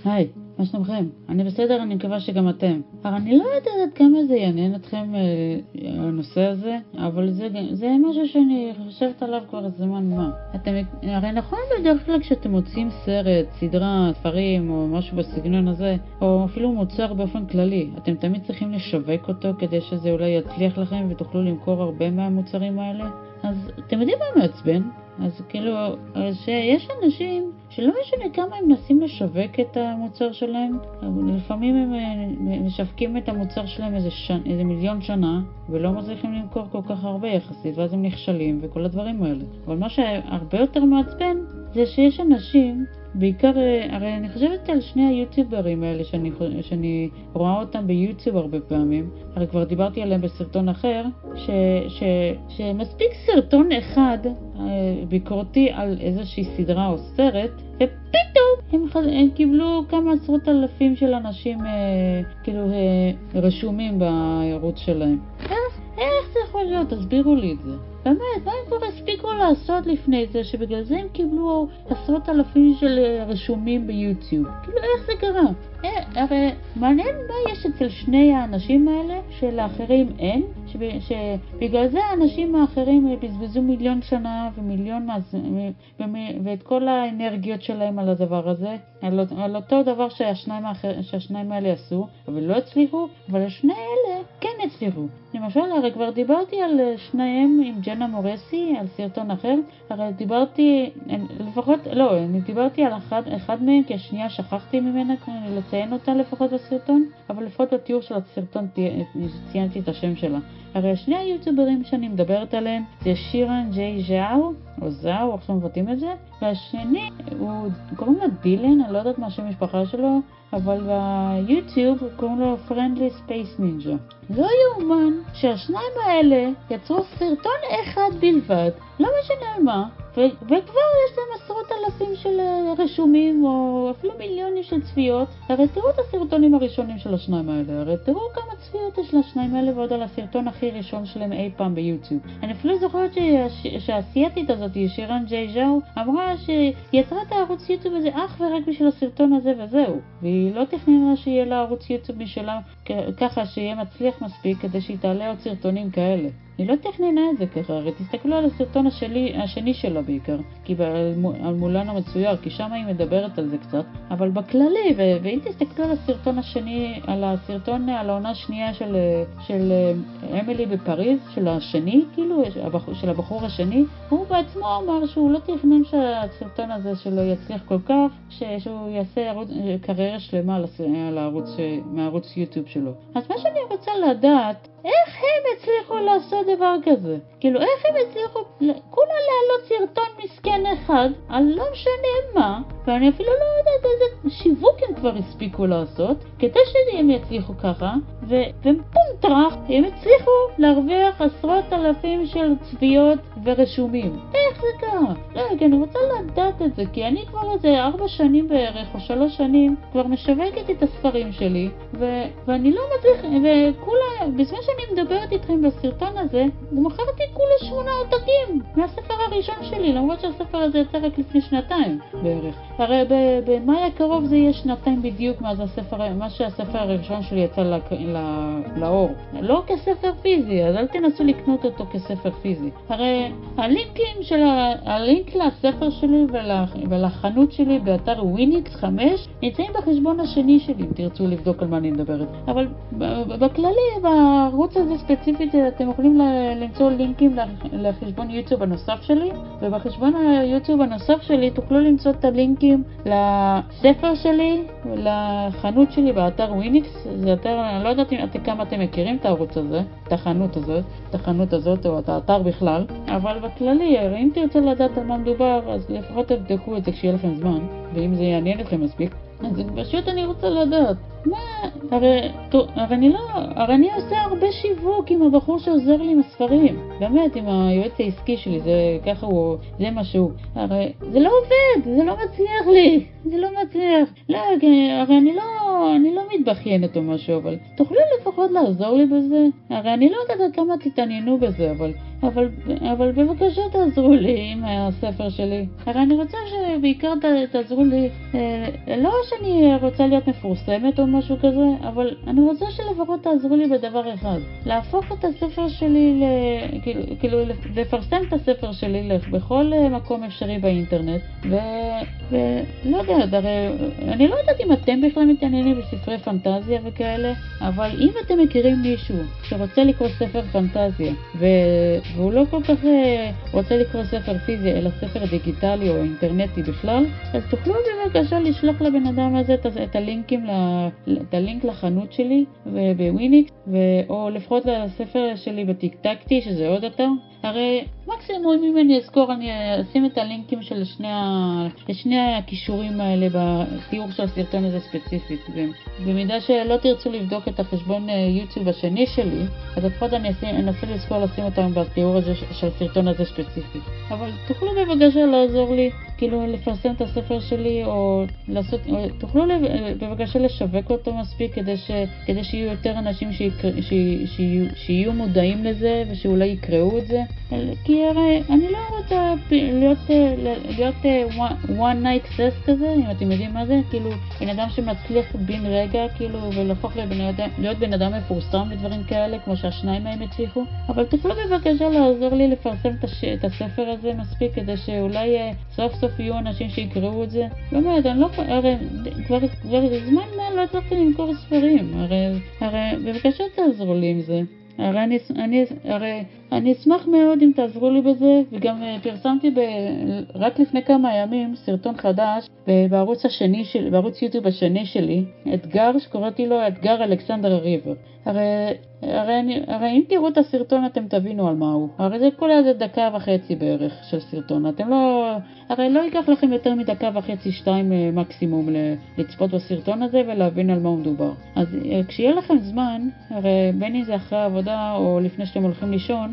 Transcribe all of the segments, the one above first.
嗨 מה שלומכם? אני בסדר, אני מקווה שגם אתם. אבל אני לא יודעת עד כמה זה יעניין אתכם אה, הנושא הזה, אבל זה, זה משהו שאני חושבת עליו כבר זמן מה. אתם, הרי נכון בדרך כלל כשאתם מוצאים סרט, סדרה, ספרים או משהו בסגנון הזה, או אפילו מוצר באופן כללי, אתם תמיד צריכים לשווק אותו כדי שזה אולי יצליח לכם ותוכלו למכור הרבה מהמוצרים האלה? אז אתם יודעים מה מעצבן? אז כאילו, שיש אנשים שלא משנה כמה הם מנסים לשווק את המוצר שלהם, לפעמים הם אה, משווקים את המוצר שלהם איזה, שנ, איזה מיליון שנה ולא מצליחים למכור כל כך הרבה יחסית, ואז הם נכשלים וכל הדברים האלה. אבל מה שהרבה יותר מעצבן זה שיש אנשים בעיקר, אה, הרי אני חושבת על שני היוטיוברים האלה שאני, שאני רואה אותם ביוטיוב הרבה פעמים, הרי כבר דיברתי עליהם בסרטון אחר, ש, ש, שמספיק סרטון אחד אה, ביקורתי על איזושהי סדרה או סרט, ופתאום הם, הם קיבלו כמה עשרות אלפים של אנשים אה, כאילו אה, רשומים בערוץ שלהם. זה יכול להיות? תסבירו לי את זה. באמת, מה הם כבר הספיקו לעשות לפני זה, שבגלל זה הם קיבלו עשרות אלפים של אה, רשומים ביוטיוב? כאילו, איך זה קרה? אה, הרי מעניין מה יש אצל שני האנשים האלה שלאחרים אין, שבגלל זה האנשים האחרים בזבזו מיליון שנה ומיליון ואת כל האנרגיות שלהם על הדבר הזה, על, על אותו דבר שהשניים, האחר, שהשניים האלה עשו, אבל לא הצליחו, אבל השני אלה כן הצליחו. למשל, הרי כבר דיברתי על שניהם עם ג'נה מורסי, על סרטון אחר, הרי דיברתי, לפחות, לא, אני דיברתי על אחד, אחד מהם, כי השנייה שכחתי ממנה לציין אותה לפחות בסרטון, אבל לפחות בתיאור של הסרטון ציינתי את השם שלה. הרי שני היוטיוברים שאני מדברת עליהם זה שירן ג'יי ז'או, או זאו, איך מבטאים את זה, והשני, הוא קוראים לו דילן, אני לא יודעת מה השם המשפחה שלו, אבל ביוטיוב קוראים לו Friendly Space Ninja. לא יאומן שהשניים האלה יצרו סרטון אחד בלבד, לא משנה על מה, וכבר יש להם עשרות אלפים של אה, רשומים, או אפילו מיליונים של צפיות. הרי תראו את הסרטונים הראשונים של השניים האלה, הרי תראו כמה צפיות יש לשניים האלה ועוד על הסרטון הכי ראשון שלהם אי פעם ביוטיוב. אני אפילו זוכרת שהאסייתית הזאת, שירן ג'יי ז'או, אמרה שהיא יצרה את הערוץ יוטיוב הזה אך ורק בשביל הסרטון הזה וזהו. והיא לא תכננה שיהיה לה ערוץ יוטיוב משלה ככה שיהיה מצליח מספיק כדי שהיא תעלה עוד סרטונים כאלה. היא לא תכננה את זה ככה, הרי תסתכלו על הסרטון השלי, השני שלה בעיקר, כי על מולן המצויר, כי שם היא מדברת על זה קצת, אבל בכללי, ואם תסתכלו על הסרטון השני, על הסרטון, על העונה השנייה של, של אה, אמילי בפריז, של השני, כאילו, של הבחור השני, הוא בעצמו אמר שהוא לא תכנן שהסרטון הזה שלו יצליח כל כך, שהוא יעשה ערוץ, קריירה שלמה על הערוץ, מהערוץ יוטיוב שלו. אז מה שאני רוצה לדעת, איך הם הצליחו לעשות דבר כזה? כאילו, איך הם הצליחו כולה להעלות סרטון מסכן אחד על לא משנה מה, ואני אפילו לא יודעת איזה שיווק הם כבר הספיקו לעשות, כדי שהם יצליחו ככה, ופום טראח, הם הצליחו להרוויח עשרות אלפים של צביעות ורשומים. איך זה קרה? לא, כי אני רוצה לדעת את זה, כי אני כבר איזה ארבע שנים בערך, או שלוש שנים, כבר משווקת את הספרים שלי, ו- ואני לא מצליח, וכולה, בזמן שאני מדברת איתכם בסרטון הזה, מכרתי כולה שמונה עותקים מהספר הראשון שלי, למרות שהספר הזה יצא רק לפני שנתיים בערך. הרי במאי הקרוב זה יהיה שנתיים בדיוק מאז הספר, מה שהספר הראשון שלי יצא לא, לא, לאור. לא כספר פיזי, אז אל תנסו לקנות אותו כספר פיזי. הרי הלינקים של ה... הלינק לספר שלי ול... ולחנות שלי באתר וויניקס 5 נמצאים בחשבון השני שלי, אם תרצו לבדוק על מה אני מדברת. אבל בכללי, בערוץ הזה ספציפית, אתם יכולים למצוא לינקים לחשבון יוטיוב הנוסף שלי, ובחשבון היוטיוב הנוסף שלי תוכלו למצוא את הלינקים לספר שלי, לחנות שלי באתר וויניקס. זה אתר, אני לא יודעת כמה אתם מכירים את הערוץ הזה, את החנות הזאת, את החנות הזאת או את האתר בכלל, אבל בכללי, אם תרצו לדעת על מה מדובר, אז לפחות תבדקו את זה כשיהיה לכם זמן, ואם זה יעניין אתכם מספיק, אז פשוט אני רוצה לדעת. מה, הרי, הרי, אני לא, הרי אני עושה הרבה שיווק עם הבחור שעוזר לי עם הספרים, באמת, עם היועץ העסקי שלי, זה ככה הוא, זה מה שהוא. הרי זה לא עובד, זה לא מצליח לי, זה לא מצליח. לא, הרי אני לא, אני לא מתבכיינת או משהו, אבל תוכלו לפחות לעזור לי בזה? הרי אני לא יודעת כמה תתעניינו בזה, אבל אבל, אבל בבקשה תעזרו לי עם הספר שלי. הרי אני רוצה שבעיקר תעזרו לי, אה, לא שאני רוצה להיות מפורסמת או משהו כזה, אבל אני רוצה שלפחות תעזרו לי בדבר אחד. להפוך את הספר שלי, ל, כאילו, כאילו לפרסם את הספר שלי בכל מקום אפשרי באינטרנט, ו, ולא יודעת, הרי אני לא יודעת אם אתם בכלל מתעניינים בספרי פנטזיה וכאלה, אבל אם אתם מכירים מישהו שרוצה לקרוא ספר פנטזיה, ו... והוא לא כל כך אה, רוצה לקרוא ספר פיזי, אלא ספר דיגיטלי או אינטרנטי בכלל, אז תוכלו בבקשה לשלוח לבן אדם הזה את, את הלינקים, את הלינק לחנות שלי בוויניקס, או לפחות לספר שלי בטיקטקטי, שזה עוד אתר. הרי מקסימום אם אני אזכור אני אשים את הלינקים של שני, ה... שני הכישורים האלה בתיאור של הסרטון הזה ספציפית. במידה שלא תרצו לבדוק את החשבון אה, יוטיוב השני שלי, אז לפחות אני אנסה לזכור לשים אותם בתיאור הזה של הסרטון הזה ספציפית. אבל תוכלו בבקשה לעזור לי כאילו לפרסם את הספר שלי, או לעשות, או, תוכלו בבקשה לשווק אותו מספיק כדי, ש, כדי שיהיו יותר אנשים שיקר, ש, שיהיו, שיהיו מודעים לזה ושאולי יקראו את זה. כי הרי אני לא רוצה להיות, להיות one night cess כזה, אם אתם יודעים מה זה, כאילו בן אדם שמצליח בן רגע, כאילו, ולהפוך להיות בן אדם מפורסם ודברים כאלה, כמו שהשניים מהם הצליחו, אבל תוכלו בבקשה לעזור לי לפרסם את, הש, את הספר הזה מספיק כדי שאולי אה, סוף סוף יהיו אנשים שיקראו את זה. באמת, אני לא, הרי כבר, כבר זמן מה לא הצלחתי למכור ספרים, הרי, הרי בבקשה תעזרו לי עם זה. הרי אני, אני, הרי אני אשמח מאוד אם תעזרו לי בזה, וגם אה, פרסמתי ב, רק לפני כמה ימים סרטון חדש בערוץ השני שלי, בערוץ יוטיוב השני שלי, אתגר שקוראתי לו אתגר אלכסנדר ריבר. הרי, הרי, אני, הרי אם תראו את הסרטון אתם תבינו על מה הוא. הרי זה כולה איזה דקה וחצי בערך של סרטון. אתם לא... הרי לא ייקח לכם יותר מדקה וחצי, שתיים אה, מקסימום לצפות בסרטון הזה ולהבין על מה הוא מדובר. אז אה, כשיהיה לכם זמן, הרי בין אם זה אחרי העבודה או לפני שאתם הולכים לישון,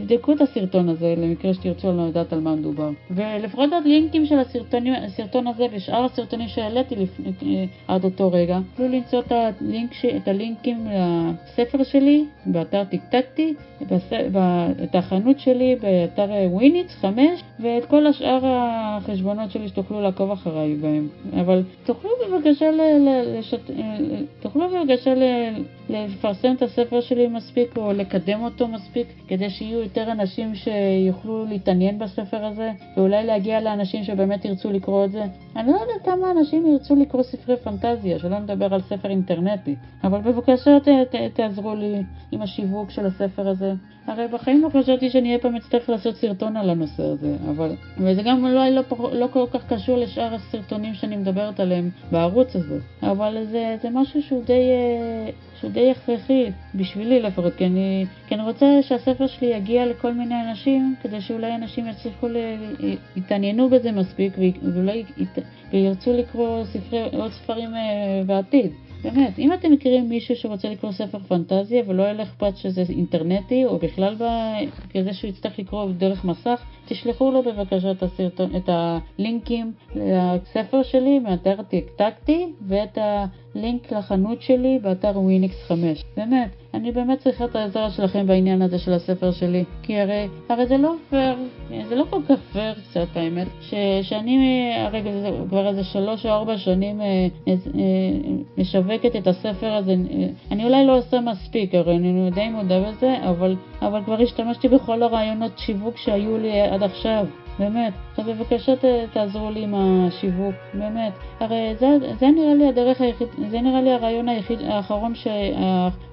תבדקו את הסרטון הזה למקרה שתרצו לדעת על מה מדובר. ולפחות הלינקים של הסרטונים, הסרטון הזה ושאר הסרטונים שהעליתי לפני, עד אותו רגע, תוכלו למצוא את, הלינק, את הלינקים לספר שלי באתר טיקטקטי, את החנות שלי באתר וויניץ 5 ואת כל השאר החשבונות שלי שתוכלו לעקוב אחריי בהם. אבל תוכלו בבקשה, ל, ל, לשת, תוכלו בבקשה ל, לפרסם את הספר שלי מספיק או לקדם אותו מספיק כדי שיהיו יותר אנשים שיוכלו להתעניין בספר הזה ואולי להגיע לאנשים שבאמת ירצו לקרוא את זה. אני לא יודעת כמה אנשים ירצו לקרוא ספרי פנטזיה, שלא נדבר על ספר אינטרנטי, אבל בבקשה ת, ת, תעזרו לי עם השיווק של הספר הזה. הרי בחיים לא חשבתי שאני אי פעם אצטרך לעשות סרטון על הנושא הזה, אבל... וזה גם לא, לא, לא כל כך קשור לשאר הסרטונים שאני מדברת עליהם בערוץ הזה, אבל זה, זה משהו שהוא די... שהוא די הכרחי, בשבילי לפחות, כי אני, כי אני רוצה שהספר שלי יגיע לכל מיני אנשים, כדי שאולי אנשים יצליחו, יתעניינו בזה מספיק, ואולי וירצו לקרוא ספרי, עוד ספרים אה, בעתיד. באמת, אם אתם מכירים מישהו שרוצה לקרוא ספר פנטזיה ולא יהיה אכפת שזה אינטרנטי או בכלל ב... כזה שהוא יצטרך לקרוא דרך מסך, תשלחו לו בבקשה את, הסרטון, את הלינקים לספר שלי מאתר טקטי ואת הלינק לחנות שלי באתר וויניקס 5. באמת, אני באמת צריכה את העזרה שלכם בעניין הזה של הספר שלי, כי הרי, הרי זה לא פייר, זה לא כל כך פייר קצת האמת, ש, שאני הרי כבר איזה שלוש או ארבע שנים אה, אה, משווקת את הספר הזה, אני אולי לא עושה מספיק, הרי אני די מודה בזה, אבל, אבל כבר השתמשתי בכל הרעיונות שיווק שהיו לי עד עכשיו. באמת. אז בבקשה תעזרו לי עם השיווק, באמת. הרי זה, זה נראה לי הדרך היחיד, זה נראה לי הרעיון היחיד, האחרון, ש,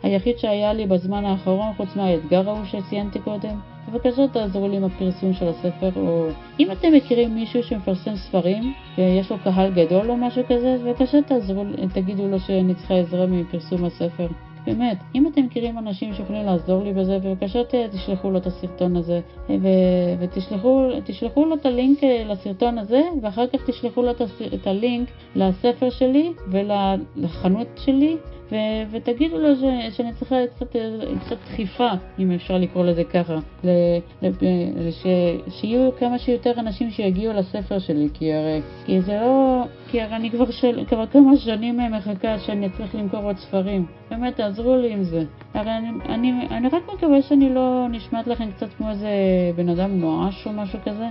היחיד שהיה לי בזמן האחרון, חוץ מהאתגר ההוא שציינתי קודם. בבקשה תעזרו לי עם הפרסום של הספר, או אם אתם מכירים מישהו שמפרסם ספרים ויש לו קהל גדול או משהו כזה, בבקשה תעזרו, תגידו לו שאני צריכה עזרה מפרסום הספר. באמת, אם אתם מכירים אנשים שיכולים לעזור לי בזה, בבקשה תשלחו לו את הסרטון הזה, ו- ותשלחו לו את הלינק אה, לסרטון הזה, ואחר כך תשלחו לו את הלינק לספר שלי ולחנות שלי ו- ותגידו לו ש- שאני צריכה קצת, קצת דחיפה, אם אפשר לקרוא לזה ככה, ל- ל- ש- שיהיו כמה שיותר אנשים שיגיעו לספר שלי, כי הרי, כי זה לא, כי הרי אני כבר, של, כבר כמה שנים מחכה שאני אצליח למכור עוד ספרים. באמת, תעזרו לי עם זה. הרי אני, אני, אני רק מקווה שאני לא נשמעת לכם קצת כמו איזה בן אדם נואש או משהו כזה,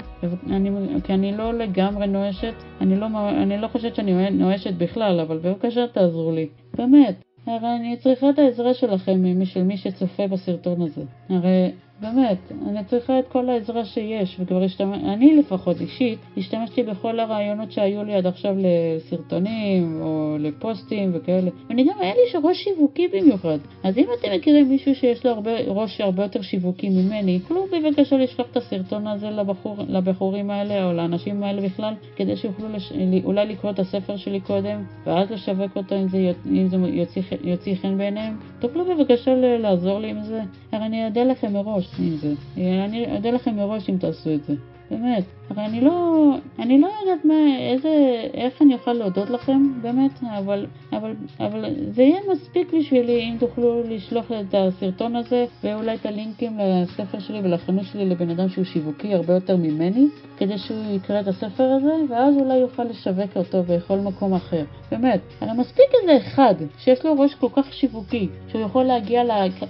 אני, כי אני לא לגמרי נואשת, אני לא, אני לא חושבת שאני נואשת בכלל, אבל בבקשה תעזרו לי. באמת. הרי אני צריכה את העזרה שלכם, של מי שצופה בסרטון הזה. הרי באמת, אני צריכה את כל העזרה שיש, וכבר השתמש... אני לפחות אישית, השתמשתי בכל הרעיונות שהיו לי עד עכשיו לסרטונים, או לפוסטים וכאלה. ואני גם, היה לי ראש שיווקי במיוחד. אז אם אתם מכירים מישהו שיש לו הרבה, ראש הרבה יותר שיווקי ממני, תוכלו בבקשה לשלוח את הסרטון הזה לבחור, לבחורים האלה, או לאנשים האלה בכלל, כדי שיוכלו לש... אולי לקרוא את הספר שלי קודם, ואז לשווק אותו אם זה, אם זה יוציא, יוציא חן בעיניהם. תוכלו בבקשה לעזור לי עם זה. הרי אני אודה לכם מראש. עם זה. אני אודה לכם מראש אם תעשו את זה. באמת. הרי אני לא, אני לא יודעת מה, איזה, איך אני אוכל להודות לכם, באמת, אבל, אבל, אבל זה יהיה מספיק בשבילי אם תוכלו לשלוח את הסרטון הזה ואולי את הלינקים לספר שלי ולחנות שלי לבן אדם שהוא שיווקי הרבה יותר ממני, כדי שהוא יקרא את הספר הזה, ואז אולי יוכל לשווק אותו בכל מקום אחר. באמת, הרי מספיק איזה אחד שיש לו ראש כל כך שיווקי, שהוא יכול להגיע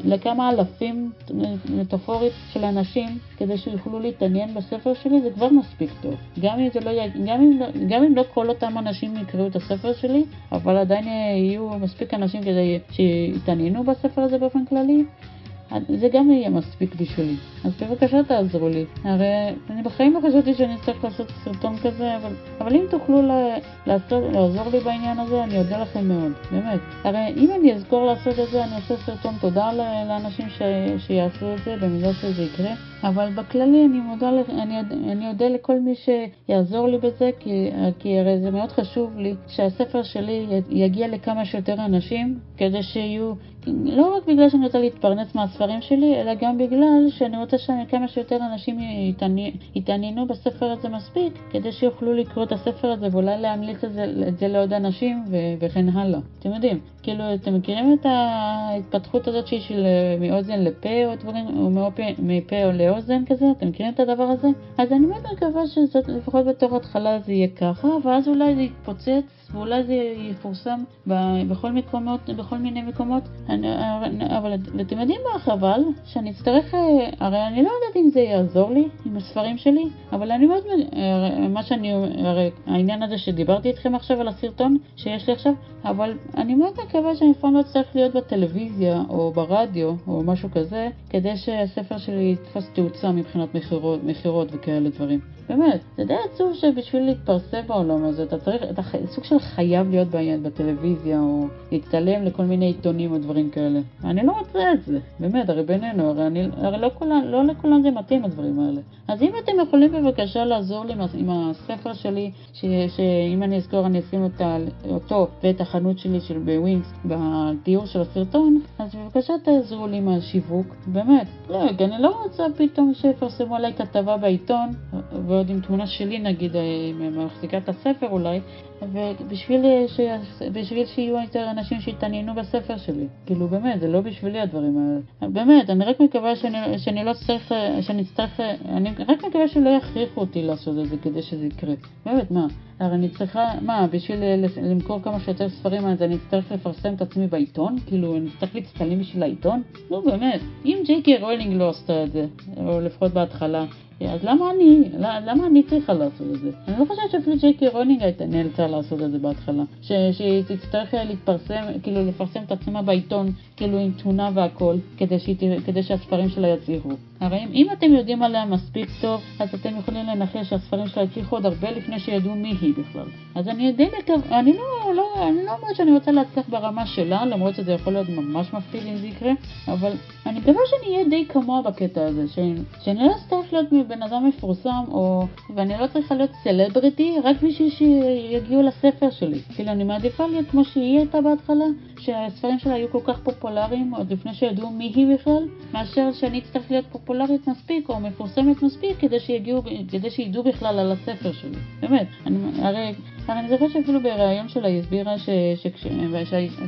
לכמה אלפים מטאפורית של אנשים כדי שיוכלו להתעניין בספר שלי, זה כבר מספיק טוב. גם אם, לא, גם, אם לא, גם אם לא כל אותם אנשים יקראו את הספר שלי, אבל עדיין יהיו מספיק אנשים כדי שיתעניינו בספר הזה באופן כללי, זה גם יהיה מספיק בשבילי. אז בבקשה תעזרו לי. הרי אני בחיים לא חשבתי שאני אצטרך לעשות סרטון כזה, אבל, אבל אם תוכלו לה, לעשות, לעזור לי בעניין הזה, אני אודה לכם מאוד, באמת. הרי אם אני אזכור לעשות את זה, אני אעשה סרטון תודה לאנשים ש, שיעשו את זה, במידה שזה יקרה. אבל בכללי אני מודה, אני, אני אודה לכל מי שיעזור לי בזה, כי, כי הרי זה מאוד חשוב לי שהספר שלי יגיע לכמה שיותר אנשים, כדי שיהיו, לא רק בגלל שאני רוצה להתפרנס מהספרים שלי, אלא גם בגלל שאני רוצה שכמה שיותר אנשים יתעניינו בספר הזה מספיק, כדי שיוכלו לקרוא את הספר הזה ואולי להמליץ את זה, את זה לעוד אנשים ו, וכן הלאה. אתם יודעים, כאילו, אתם מכירים את ההתפתחות הזאת שהיא של מאוזן לפה או דברים, או מפה או לאוזן כזה? אתם מכירים את הדבר הזה? אז אני מאוד מקווה שזאת, לפחות בתור התחלה זה יהיה ככה, ואז אולי זה יתפוצץ ואולי זה יפורסם בכל, מקומות, בכל מיני מקומות, אני, אבל אתם יודעים מה חבל? שאני אצטרך, הרי אני לא יודעת אם זה יעזור לי עם הספרים שלי, אבל אני מאוד, מה שאני, הרי העניין הזה שדיברתי איתכם עכשיו על הסרטון שיש לי עכשיו, אבל אני מאוד מקווה שאני אף לא אצטרך להיות בטלוויזיה או ברדיו או משהו כזה, כדי שהספר שלי יתפוס תאוצה מבחינת מכירות וכאלה דברים. באמת, זה די עצוב שבשביל להתפרסם בעולם הזה, אתה צריך, אתה סוג של חייב להיות בעניין בטלוויזיה, או להצטלם לכל מיני עיתונים או דברים כאלה. אני לא רוצה את זה, באמת, הרי בינינו, הרי, אני, הרי לא, כולן, לא לכולם זה מתאים הדברים האלה. אז אם אתם יכולים בבקשה לעזור לי עם הספר שלי, שאם אני אזכור אני אשים אותה, אותו ואת החנות שלי של בווינקס בתיאור של הסרטון, אז בבקשה תעזרו לי עם השיווק, באמת. לא, אני לא רוצה פתאום שיפרסמו עליי כתבה בעיתון, ועוד עם תמונה שלי נגיד, אה, מחזיקה את הספר אולי, ובשביל ש... בשביל שיהיו יותר אנשים שיתעניינו בספר שלי. כאילו באמת, זה לא בשבילי הדברים האלה. באמת, אני רק מקווה שאני, שאני לא אצטרך, שאני אצטרך, אני רק מקווה שלא יכריחו אותי לעשות את זה כדי שזה יקרה. באמת, מה? הרי אני צריכה, מה, בשביל למכור כמה שיותר ספרים, אז אני אצטרך לפרסם את עצמי בעיתון? כאילו, אני אצטרך להצטלם בשביל העיתון? נו, באמת. אם ג'יי קיי רולינג לא עשתה את זה, או לפחות בהתחלה, אז למה אני, למה אני צריכה לעשות את זה? אני לא חושבת שאפילו ג'יי קיי רולינג הייתה נאלצה לעשות את זה בהתחלה. שהיא תצטרך להתפרסם, כאילו לפרסם את עצמה בעיתון, כאילו עם תמונה והכל, כדי, כדי שהספרים שלה יצליחו. הרי אם, אם אתם יודעים עליה מספיק טוב, אז אתם יכולים לנחש שהספרים שלה הצליחו עוד הרבה לפני שידעו מי היא בכלל. אז אני די מקווה, אני לא, לא, אני לא אומרת שאני רוצה להצליח ברמה שלה, למרות שזה יכול להיות ממש מפחיד אם זה יקרה, אבל אני מקווה שאני אהיה די כמוה בקטע הזה, ש, שאני לא אצטרך להיות בן אדם מפורסם, או, ואני לא צריכה להיות סלבריטי רק בשביל שיגיעו לספר שלי. כאילו, אני מעדיפה להיות כמו שהיא הייתה בהתחלה, שהספרים שלה היו כל כך פופולריים, עוד לפני שידעו מי היא בכלל, מאשר שאני אצטרך להיות פופולרית מספיק, או מפורסמת מספיק, כדי שיגיעו, כדי שידעו בכלל על הספר שלי. באמת, אני, הרי אני זוכרת שאפילו בריאיון שלה היא הסבירה ש... ש... ש...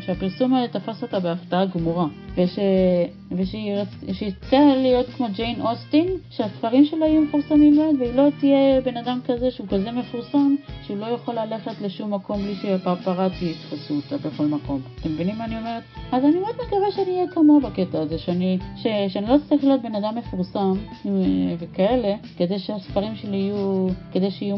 שהפרסום תפס אותה בהפתעה גמורה, וש... ושהיא צריכה להיות כמו ג'יין אוסטין, שהספרים שלה יהיו מפורסמים מאוד, והיא לא תהיה בן אדם כזה שהוא כזה מפורסם, שהוא לא יכול ללכת לשום מקום בלי שפפראצי יתפסו אותה בכל מקום. אתם מבינים מה אני אומרת? אז אני מאוד מקווה שאני אהיה כמוה בקטע הזה, שאני, ש... שאני לא אצטרך להיות בן אדם מפורסם אה, וכאלה, כדי שהספרים שלי יהיו, כדי, שיהיו,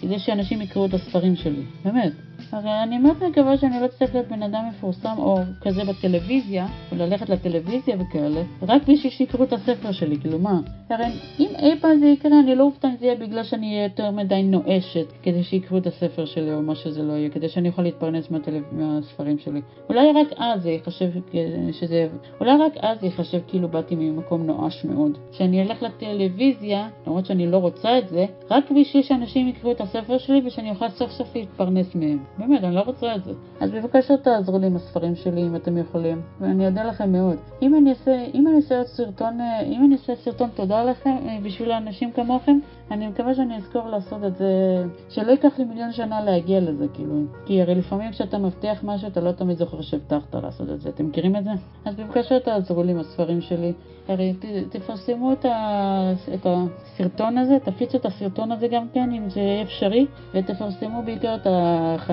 כדי שאנשים יקראו את הספרים שלי. באמת. הרי אני מאוד מקווה שאני לא אצטרך להיות בן אדם מפורסם או כזה בטלוויזיה, או ללכת לטלוויזיה וכאלה, רק בשביל שיקראו את הספר שלי, כאילו מה? הרי אם אי פעם זה יקרה, אני לא אופתע אם זה יהיה בגלל שאני אהיה יותר מדי נואשת, כדי שיקראו את הספר שלי או מה שזה לא יהיה, כדי שאני יכול להתפרנס מהטלו... מהספרים שלי. אולי רק אז זה ייחשב שזה... אולי רק אז זה ייחשב כאילו באתי ממקום נואש מאוד. שאני אלך לטלוויזיה, למרות שאני לא רוצה את זה, רק בשביל שאנשים יקראו את הספר שלי ושאני אוכל סוף סוף להתפרנס מהם. באמת, אני לא רוצה את זה. אז בבקשה תעזרו לי עם הספרים שלי אם אתם יכולים, ואני אודה לכם מאוד. אם אני אעשה, אם אני אעשה סרטון, אם אני אעשה סרטון תודה לכם, אה, בשביל אנשים כמוכם, אני מקווה שאני אזכור לעשות את זה, שלא ייקח לי מיליון שנה להגיע לזה, כאילו. כי הרי לפעמים כשאתה מבטיח משהו, אתה לא תמיד זוכר שהבטחת לעשות את זה. אתם מכירים את זה? אז בבקשה תעזרו לי עם הספרים שלי. הרי ת, תפרסמו את, ה, את הסרטון הזה, תפיצו את הסרטון הזה גם כן, אם זה אפשרי, ותפרסמו בעיקר את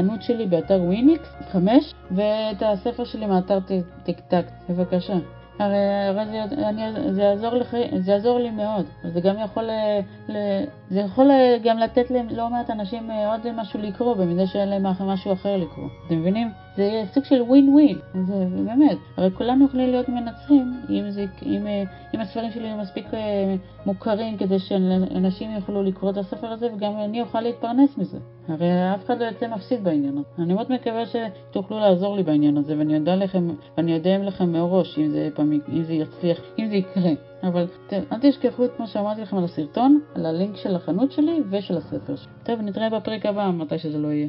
החנות שלי באתר וויניקס 5, ואת הספר שלי מאתר טיק טק. בבקשה. הרי, הרי זה, אני, זה, יעזור לך, זה יעזור לי מאוד, זה גם יכול, ל, זה יכול גם לתת ללא מעט אנשים אה, עוד משהו לקרוא, במידה שאין להם משהו אחר לקרוא. אתם מבינים? זה יהיה סוג של ווין ווין, זה באמת, הרי כולנו יכולים להיות מנצחים אם, זה, אם, אה, אם הספרים שלי מספיק אה, מוכרים כדי שאנשים יוכלו לקרוא את הספר הזה וגם אני אוכל להתפרנס מזה. הרי אף אחד לא יוצא מפסיד בעניין הזה. אני מאוד מקווה שתוכלו לעזור לי בעניין הזה ואני יודע לכם, ואני יודע לכם מראש אם זה, פעם, אם זה יצליח, אם זה יקרה. אבל אל תשכחו את מה שאמרתי לכם על הסרטון, על הלינק של החנות שלי ושל הספר שלי. טוב, נתראה בפרק הבא, מתי שזה לא יהיה.